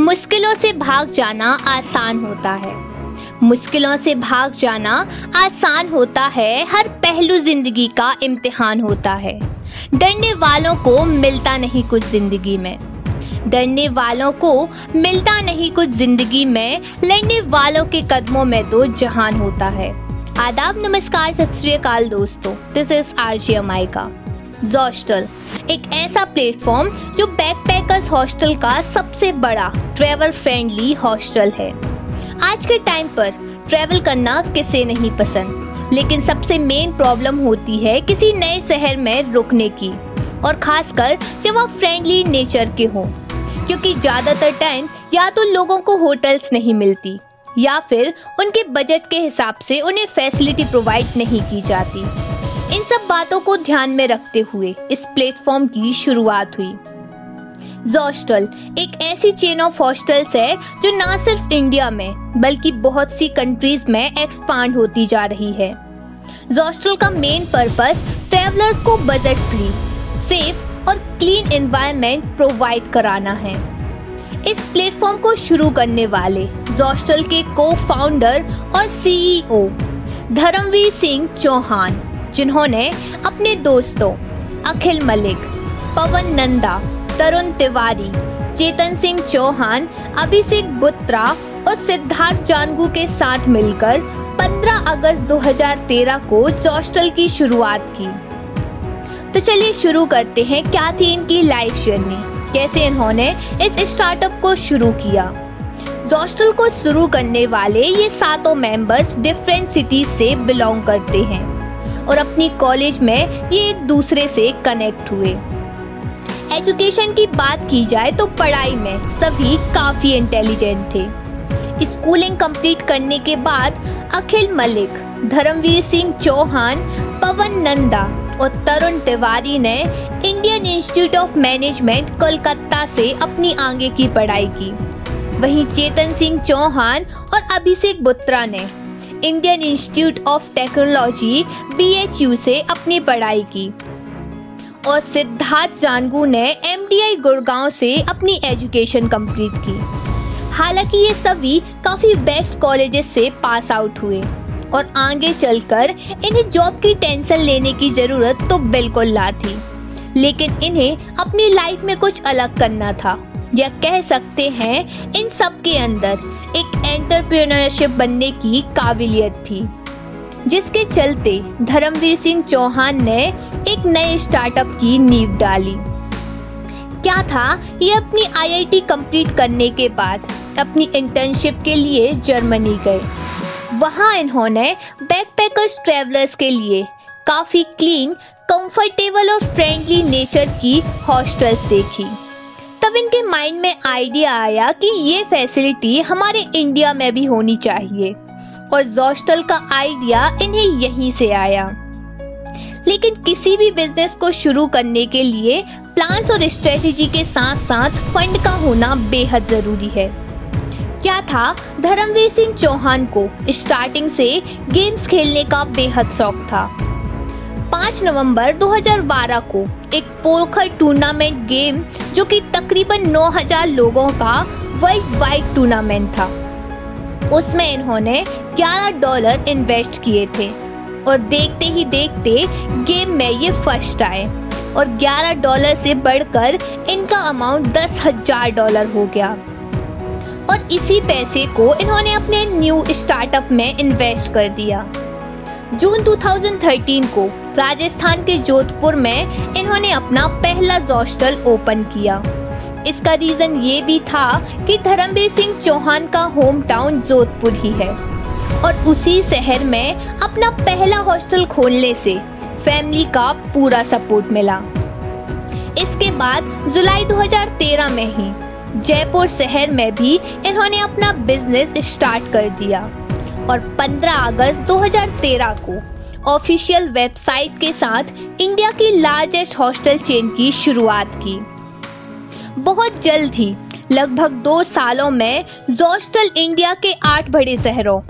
मुश्किलों से भाग जाना आसान होता है। मुश्किलों से भाग जाना आसान होता है, हर पहलू ज़िंदगी का इम्तिहान होता है। डरने वालों को मिलता नहीं कुछ ज़िंदगी में। डरने वालों को मिलता नहीं कुछ ज़िंदगी में लड़ने वालों के कदमों में तो जहान होता है। आदाब, नमस्कार, सत श्रीकाल दोस्तों। This is Arka. जॉस्टल एक ऐसा प्लेटफॉर्म जो बैकपैकर्स हॉस्टल का सबसे बड़ा ट्रेवल फ्रेंडली हॉस्टल है। आज के टाइम पर ट्रेवल करना किसे नहीं पसंद? लेकिन सबसे मेन प्रॉब्लम होती है किसी नए शहर में रुकने की, और खासकर जब आप फ्रेंडली नेचर के हो। क्योंकि ज़्यादातर टाइम या तो लोगों को होटल्स नहीं मिलती, या फिर उनके बजट के हिसाब से उन्हें फैसिलिटी प्रोवाइड नहीं की जाती। इन सब बातों को ध्यान में रखते हुए इस प्लेटफॉर्म की शुरुआत हुई। जॉस्टल एक ऐसी चेन ऑफ़ हॉस्टल्स है जो न सिर्फ़ इंडिया में, बल्कि बहुत सी कंट्रीज़ में एक्सपांड होती जा रही है। जॉस्टल का मेन पर्पस ट्रेवलर्स को बजट फ्री सेफ़ और क्लीन एनवायरनमेंट प्रोवाइड कराना है। इस प्लेटफॉर्म को शुरू करने वाले जोस्टल के को फाउंडर और सीईओ धर्मवीर सिंह चौहान जिन्होंने अपने दोस्तों अखिल मलिक, पवन नंदा, तरुण तिवारी, चेतन सिंह चौहान, अभिषेक बुत्रा और सिद्धार्थ जानगू के साथ मिलकर 15 अगस्त 2013 को जॉस्टल की शुरुआत की। तो चलिए शुरू करते हैं क्या थी इनकी लाइफ जर्नी कैसे इन्होंने इस स्टार्टअप को शुरू किया? जॉस्टल को शुरू करने वाले ये सातों मेंबर्स डिफरेंट सिटीज़ से बिलोंग करते हैं। और अपनी कॉलेज में ये एक दूसरे से कनेक्ट हुए। एजुकेशन की बात की जाए तो पढ़ाई में सभी काफ़ी इंटेलिजेंट थे। स्कूलिंग कंप्लीट करने के बाद अखिल मलिक, धर्मवीर सिंह चौहान, पवन नंदा और तरुण तिवारी ने Indian Institute of Management Kolkata से अपनी आगे की पढ़ाई की। वहीं चेतन सिंह चौहान और अभिषेक बुत्रा ने Indian Institute of Technology BHU से अपनी पढ़ाई की। और सिद्धार्थ जानगू ने एमडीआई गुड़गांव से अपनी एजुकेशन कंप्लीट की। हालाँकि ये सभी काफ़ी बेस्ट कॉलेजेस से पास आउट हुए। और आगे चलकर इन्हें जॉब की टेंशन लेने की ज़रूरत तो बिल्कुल ना थी। लेकिन इन्हें अपनी लाइफ में कुछ अलग करना था। या कह सकते हैं, इन सब के अंदर एक एंटरप्रेन्योरशिप बनने की काबिलियत थी, जिसके चलते धर्मवीर सिंह चौहान ने एक नए स्टार्टअप की नींव डाली। क्या था ये अपनी आईआईटी कंप्लीट करने के बाद? अपनी इंटर्नशिप के लिए जर्मनी गए। वहाँ इन्होंने बैकपैकर्स ट्रेवलर्स के लिए काफ़ी क्लीन कंफर्टेबल और फ्रेंडली नेचर की हॉस्टल्स देखी। तब इनके माइंड में आइडिया आया कि ये फैसिलिटी हमारे इंडिया में भी होनी चाहिए। और जोस्टल का आइडिया इन्हें यहीं से आया। लेकिन किसी भी बिज़नेस को शुरू करने के लिए प्लान्स और स्ट्रेटेजी के साथ साथ फंड का होना बेहद ज़रूरी है। क्या था? धर्मवीर सिंह चौहान को स्टार्टिंग से गेम्स खेलने का बेहद शौक था। 5 नवंबर 2012 को एक पोखर टूर्नामेंट गेम जो कि तकरीबन 9000 लोगों का वर्ल्ड वाइड टूर्नामेंट था। उसमें इन्होंने 11 डॉलर इन्वेस्ट किए थे और देखते ही देखते गेम में ये फ़र्स्ट आए और 11 डॉलर से बढ़कर इनका अमाउंट दस हज़ार डॉलर हो गया। और इसी पैसे को इन्होंने अपने न्यू स्टार्टअप में इन्वेस्ट कर दिया। जून 2013 को राजस्थान के जोधपुर में इन्होंने अपना पहला हॉस्टल ओपन किया। इसका रीजन ये भी था कि धर्मवीर सिंह चौहान का होम टाउन जोधपुर ही है और उसी शहर में अपना पहला हॉस्टल खोलने से फैमिली का पूरा सपोर्ट मिला। इसके बाद जुलाई 2013 में ही जयपुर शहर में भी इन्होंने अपना बिज़नेस स्टार्ट कर दिया। और 15 अगस्त 2013 को ऑफिशियल वेबसाइट के साथ इंडिया की लार्जेस्ट हॉस्टल चेन की शुरुआत की। बहुत जल्द ही, लगभग दो सालों में जोस्टल इंडिया के आठ बड़े शहरों,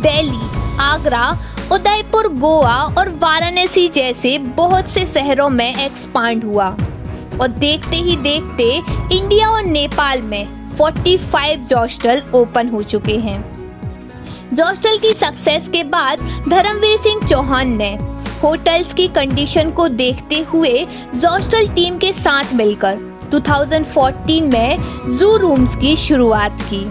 दिल्ली, आगरा, उदयपुर, गोवा और वाराणसी जैसे बहुत से शहरों में एक्सपांड हुआ। और देखते ही देखते इंडिया और नेपाल में 45 जॉस्टल ओपन हो चुके हैं। जॉस्टल की सक्सेस के बाद धर्मवीर सिंह चौहान ने होटल्स की कंडीशन को देखते हुए जोस्टल टीम के साथ मिलकर 2014 में जू रूम्स की शुरुआत की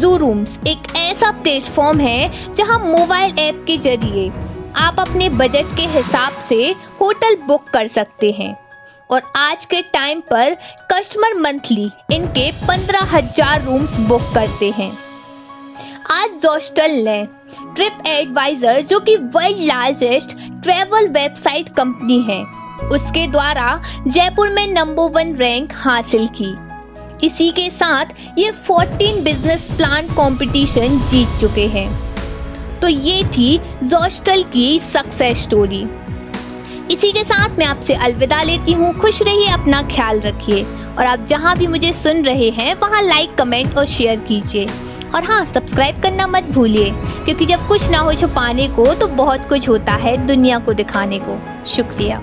जू रूम्स एक ऐसा प्लेटफॉर्म है जहाँ मोबाइल ऐप के ज़रिए आप अपने बजट के हिसाब से होटल बुक कर सकते हैं और आज के टाइम पर कस्टमर मंथली इनके पंद्रह हज़ार रूम्स बुक करते हैं आज जोस्टल ने ट्रिप एडवाइजर, जो कि world largest travel website company है, उसके द्वारा जयपुर में नंबर वन रैंक हासिल की। इसी के साथ ये 14 बिज़नेस प्लान कंपटीशन जीत चुके हैं। तो ये थी जोस्टल की सक्सेस स्टोरी इसी के साथ मैं आपसे अलविदा लेती हूँ। खुश रहिए, अपना ख्याल रखिए। और आप जहाँ भी मुझे सुन रहे हैं, वहाँ लाइक कमेंट और शेयर कीजिए। और हाँ सब्सक्राइब करना मत भूलिए, क्योंकि जब कुछ ना हो छुपाने को तो बहुत कुछ होता है दुनिया को दिखाने को। शुक्रिया।